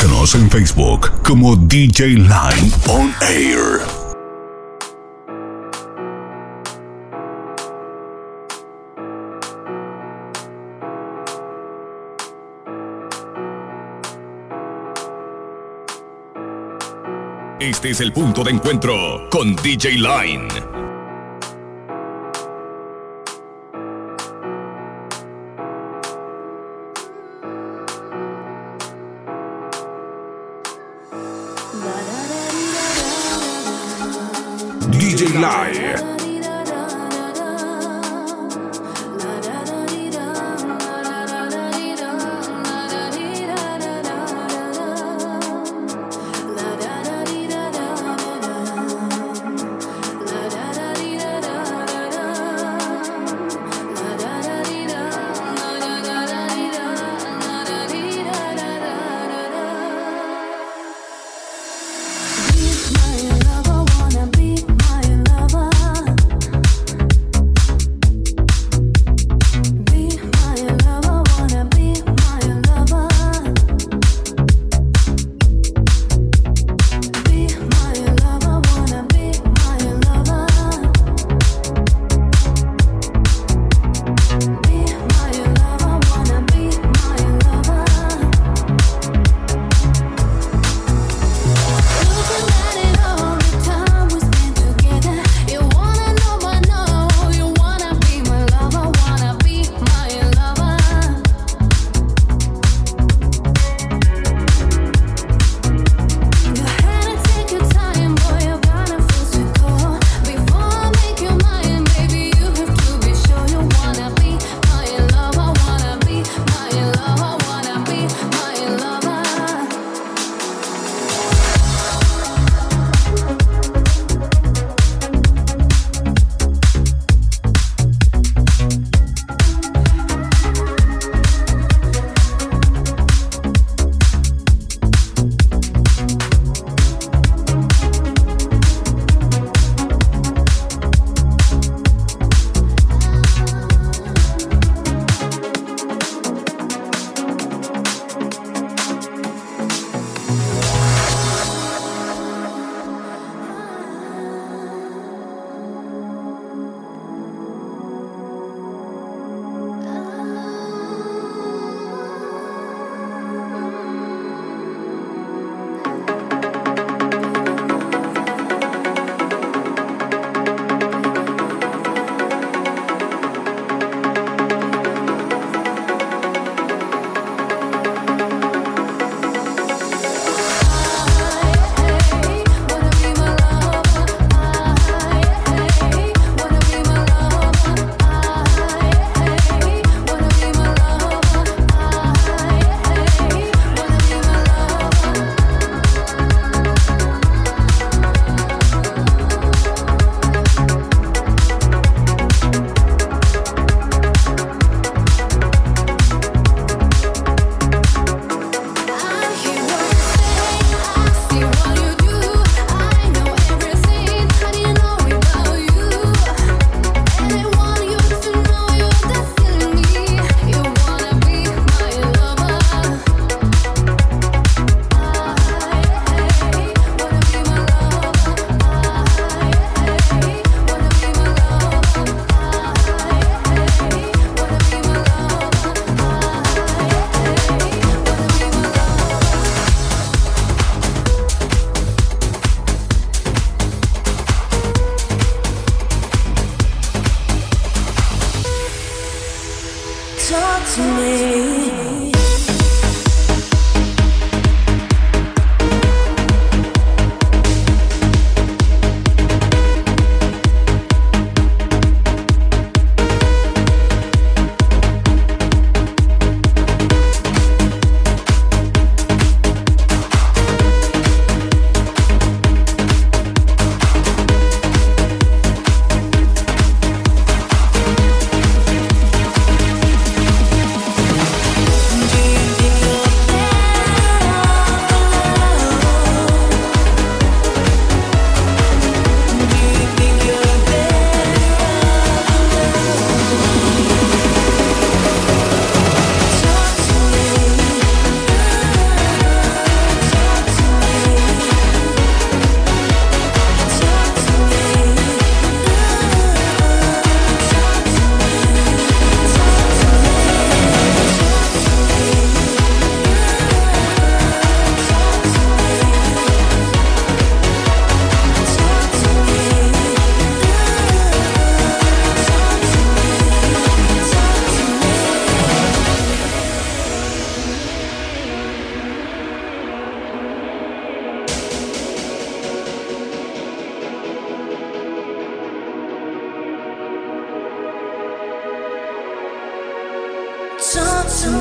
Búscanos en Facebook como DJ Line On Air. Este es el punto de encuentro con DJ Line. talk to me.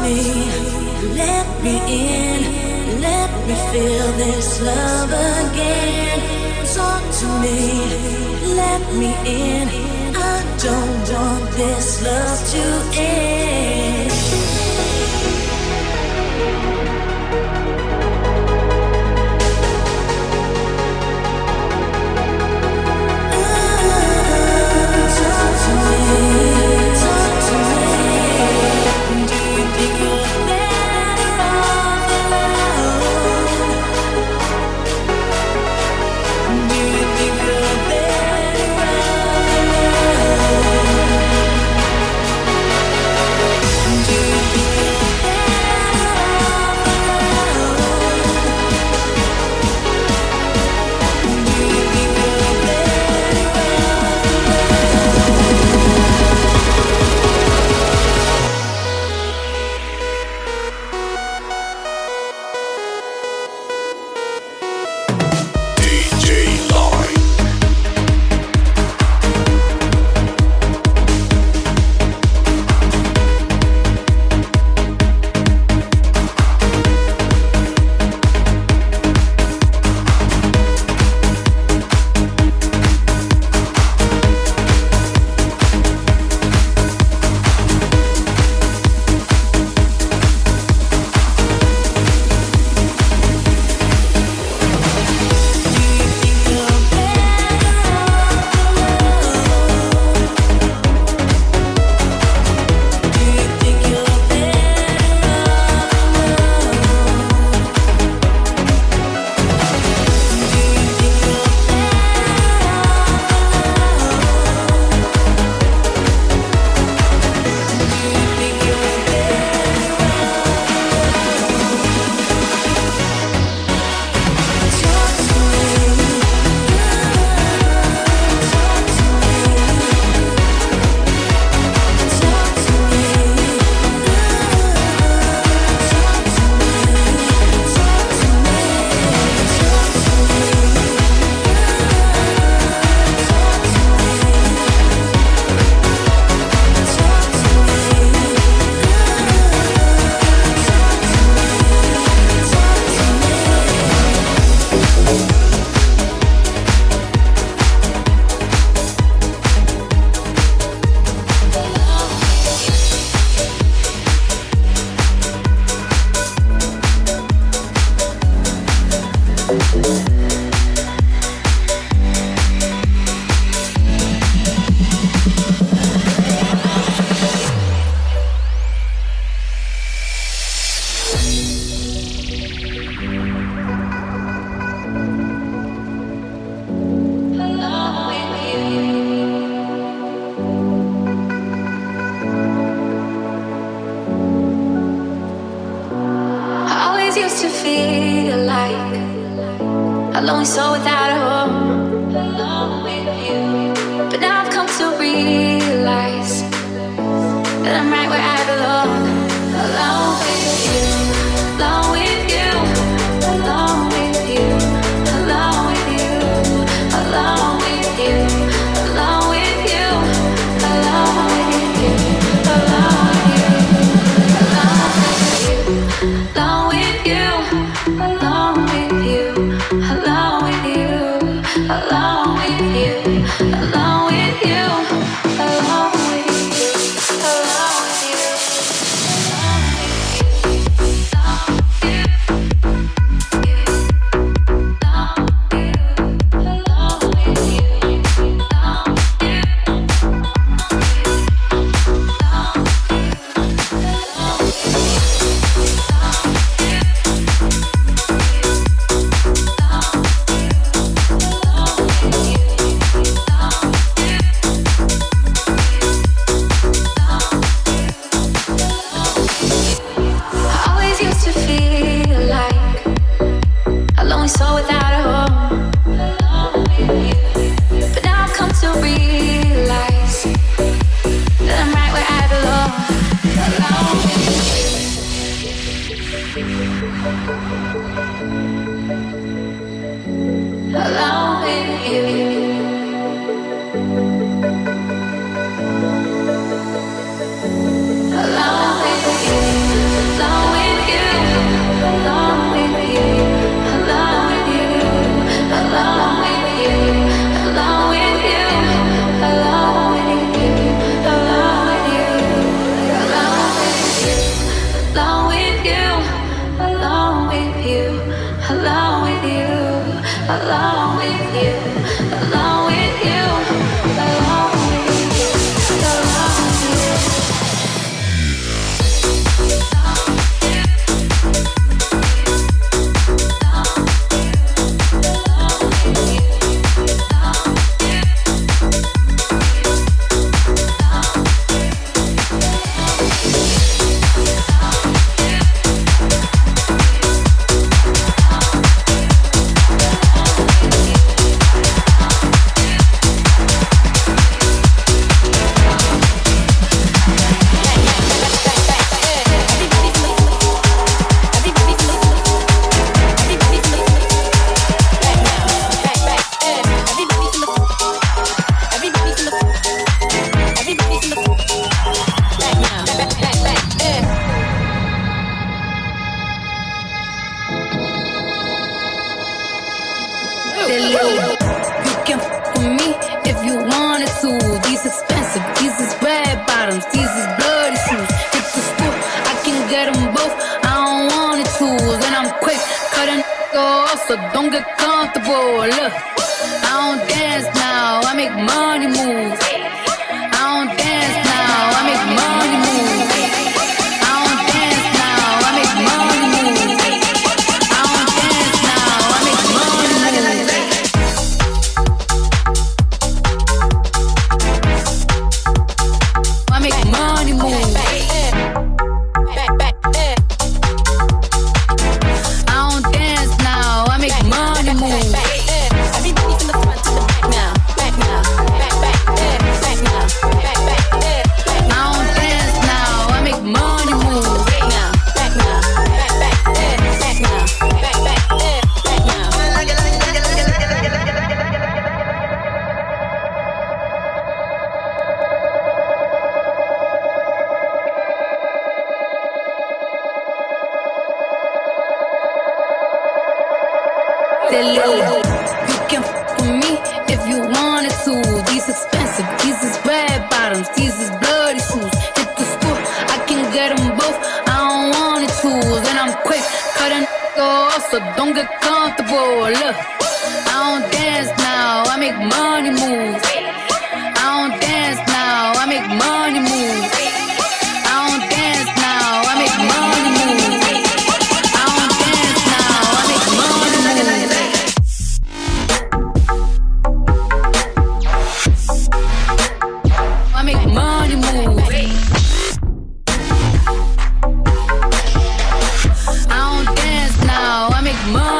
me, let me in, let me feel this love again. Talk to me, let me in. I don't want this love to end.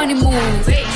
body move.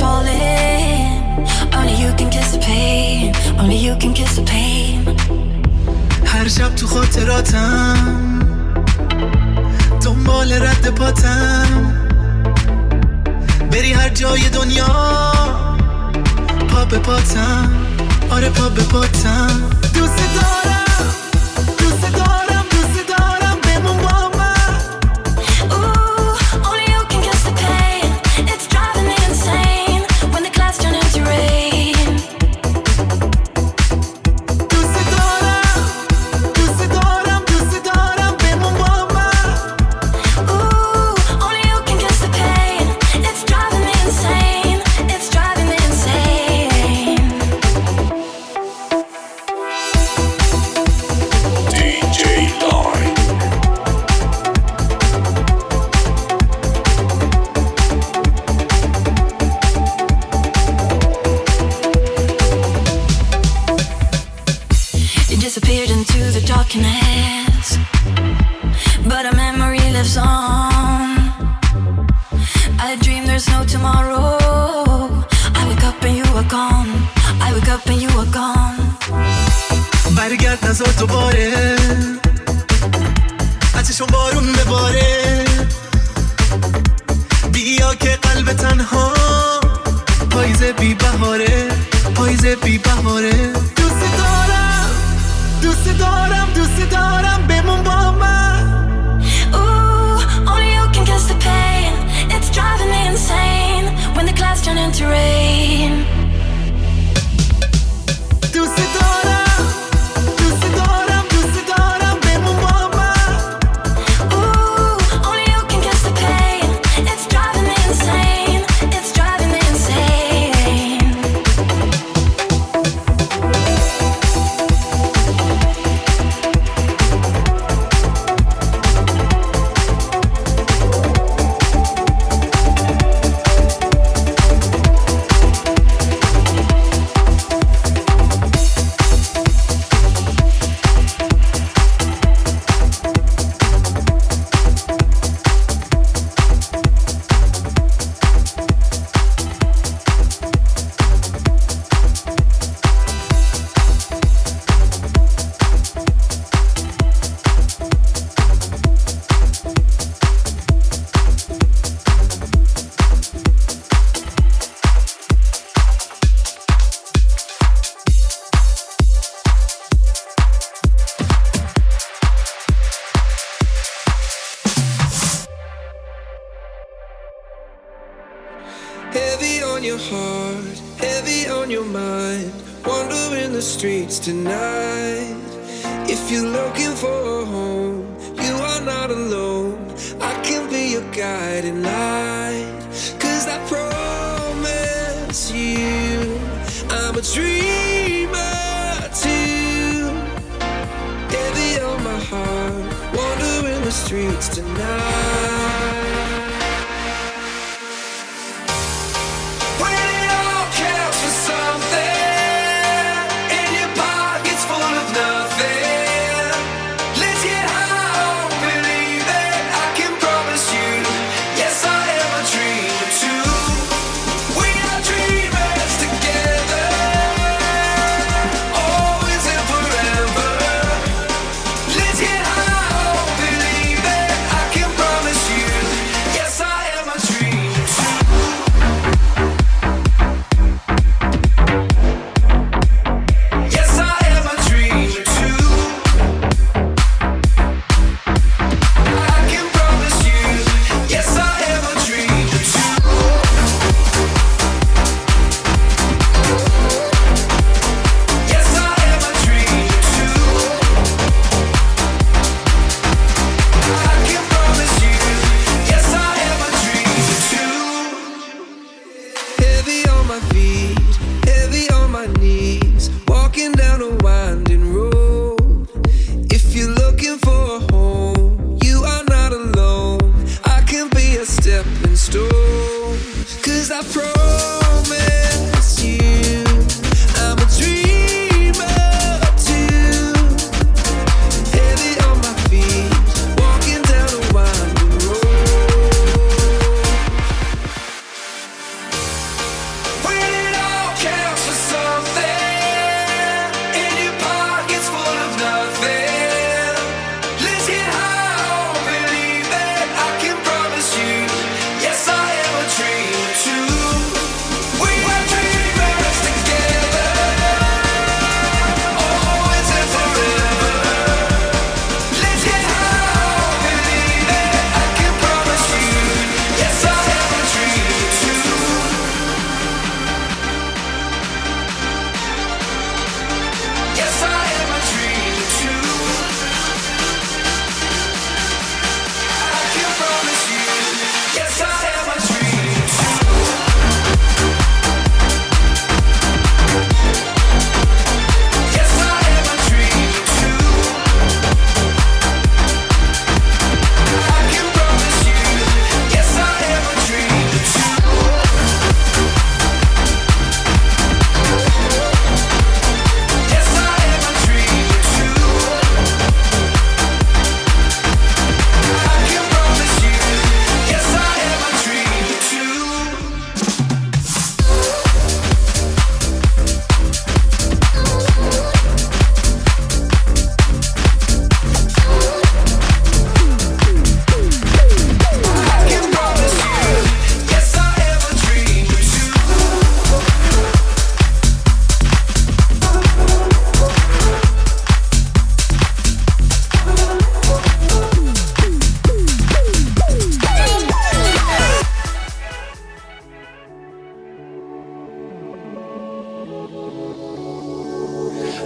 falling. Only you can kiss the pain. Only you can kiss the pain. هر شب تو خاطراتم دنبال رد پاتم بری هر جای دنیا پا به پاتم آره پا به پاتم دوست دارم دلت از تو باره. از بارون بباره بیا که قلب تنها. پاییز بی بهاره. پاییز بی بهاره. دوست دارم. دوست دارم. دوست دارم بمون با من. Ooh, only you can guess the pain. It's driving me insane. When the clouds turn into rain.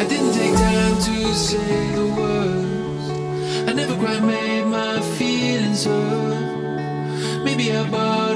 I didn't take time to say the words. I never quite made my feelings heard. Maybe I bought.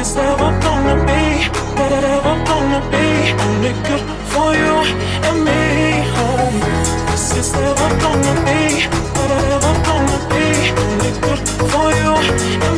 it's never gonna be, never gonna be only good for you and me. This is never gonna be, never gonna be only good for you and me.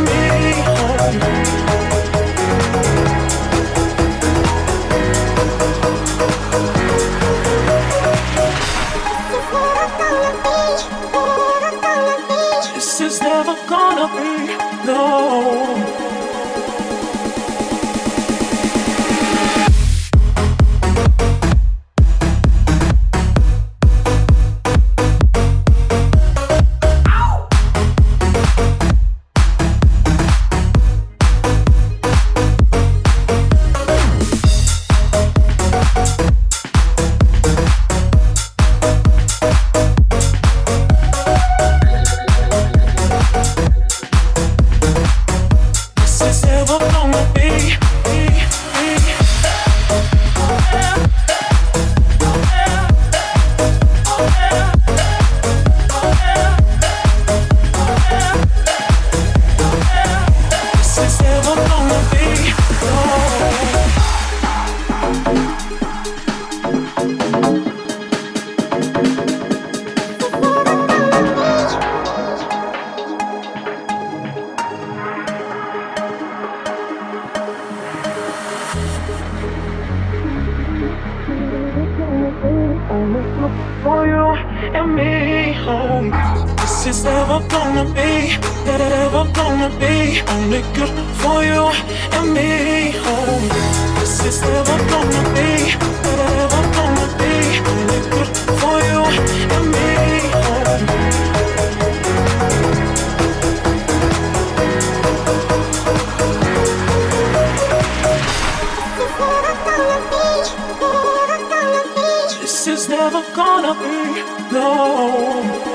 Ever gonna be, that ever gonna be only good for you and me home. This is ever gonna be, that ever gonna be only good for you and me is never gonna be, no.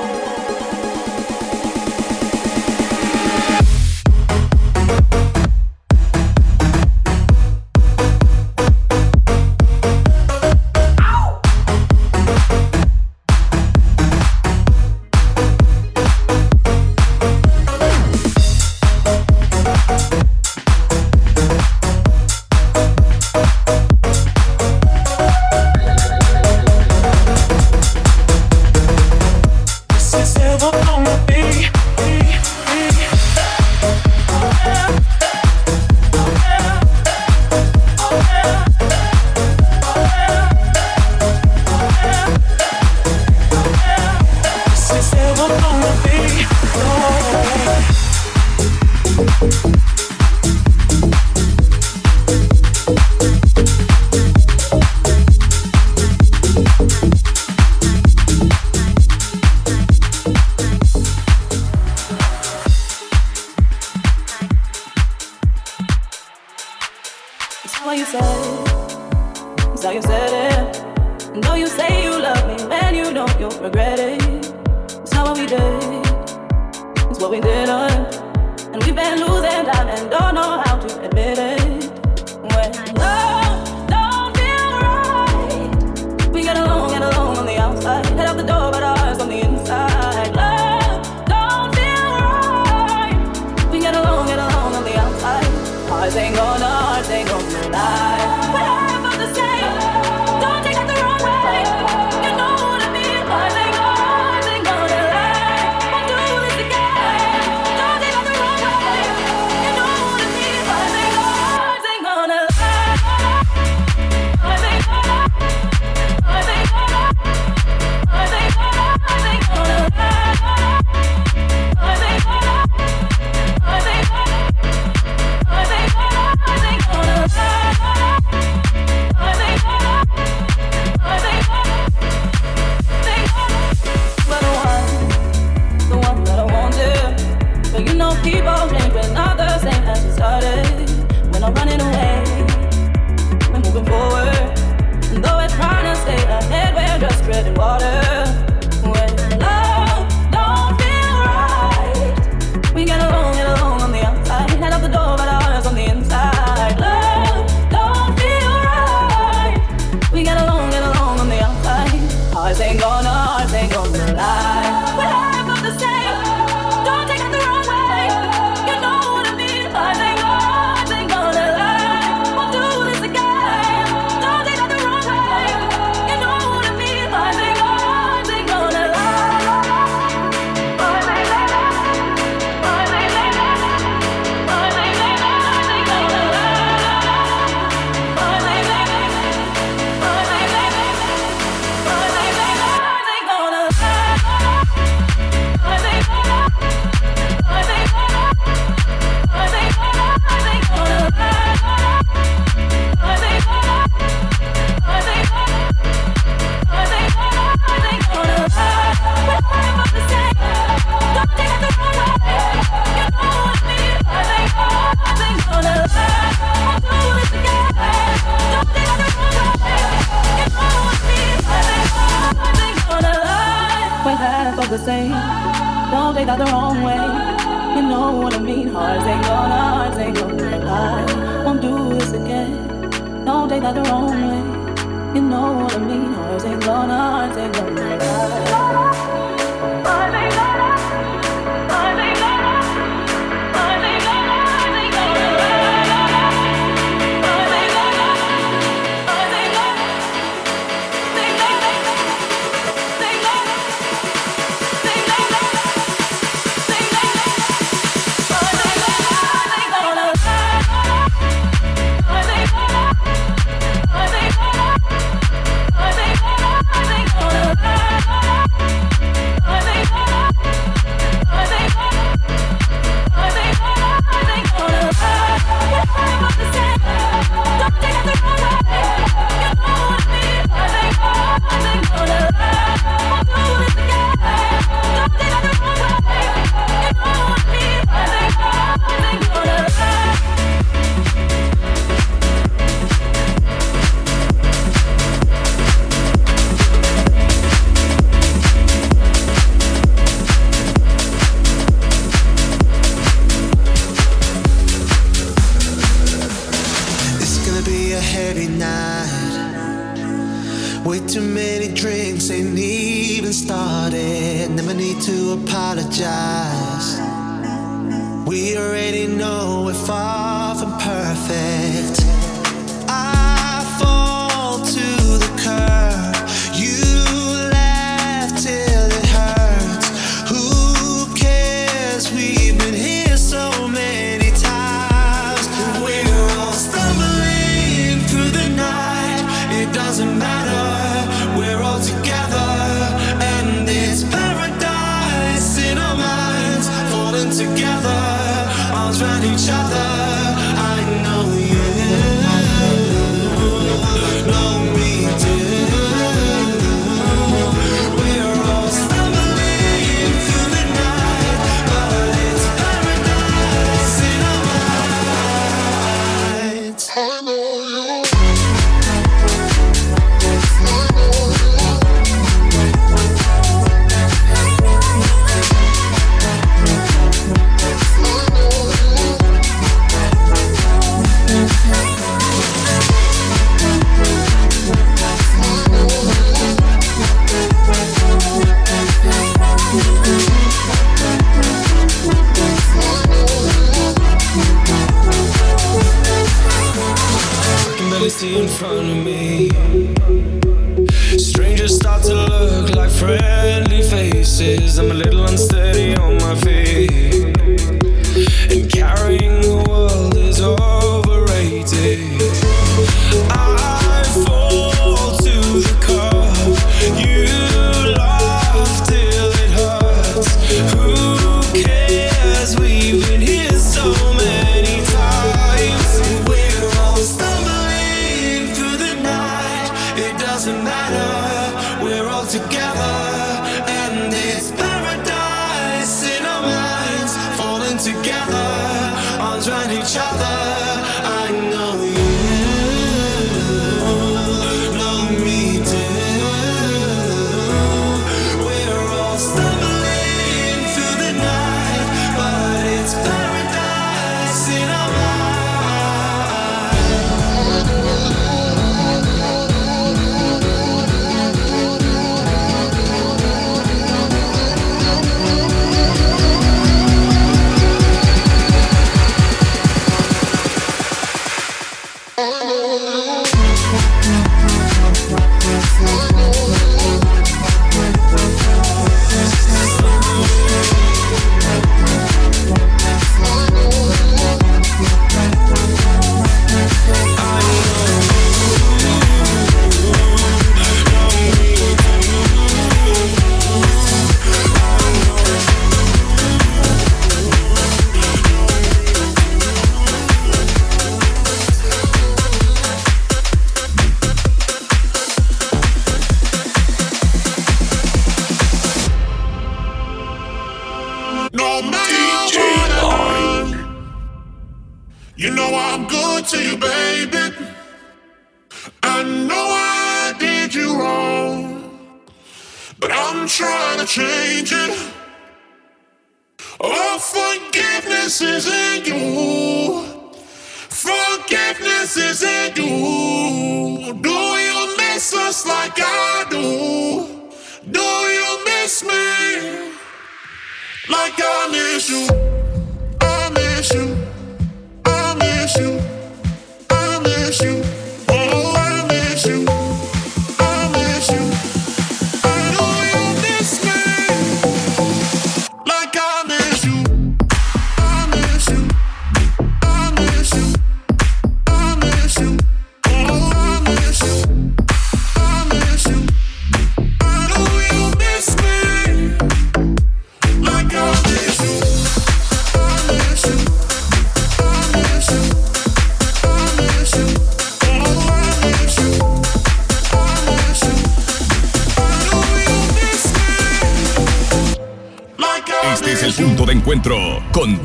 promise you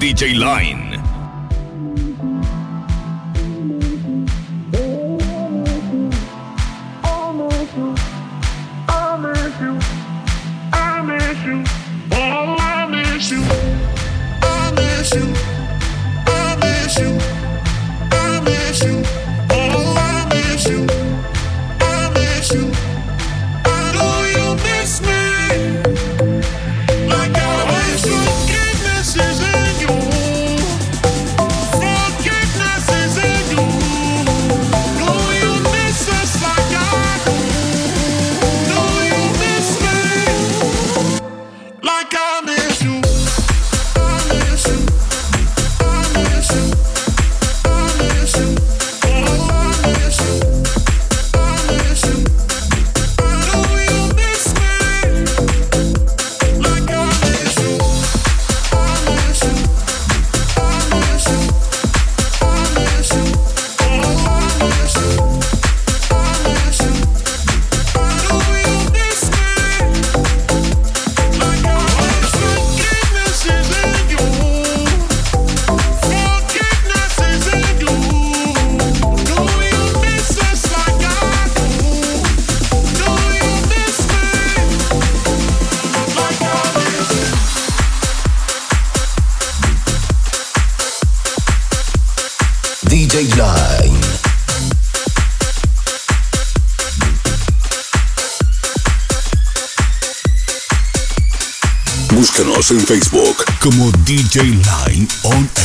DJ Line. En Facebook como DJ Line On.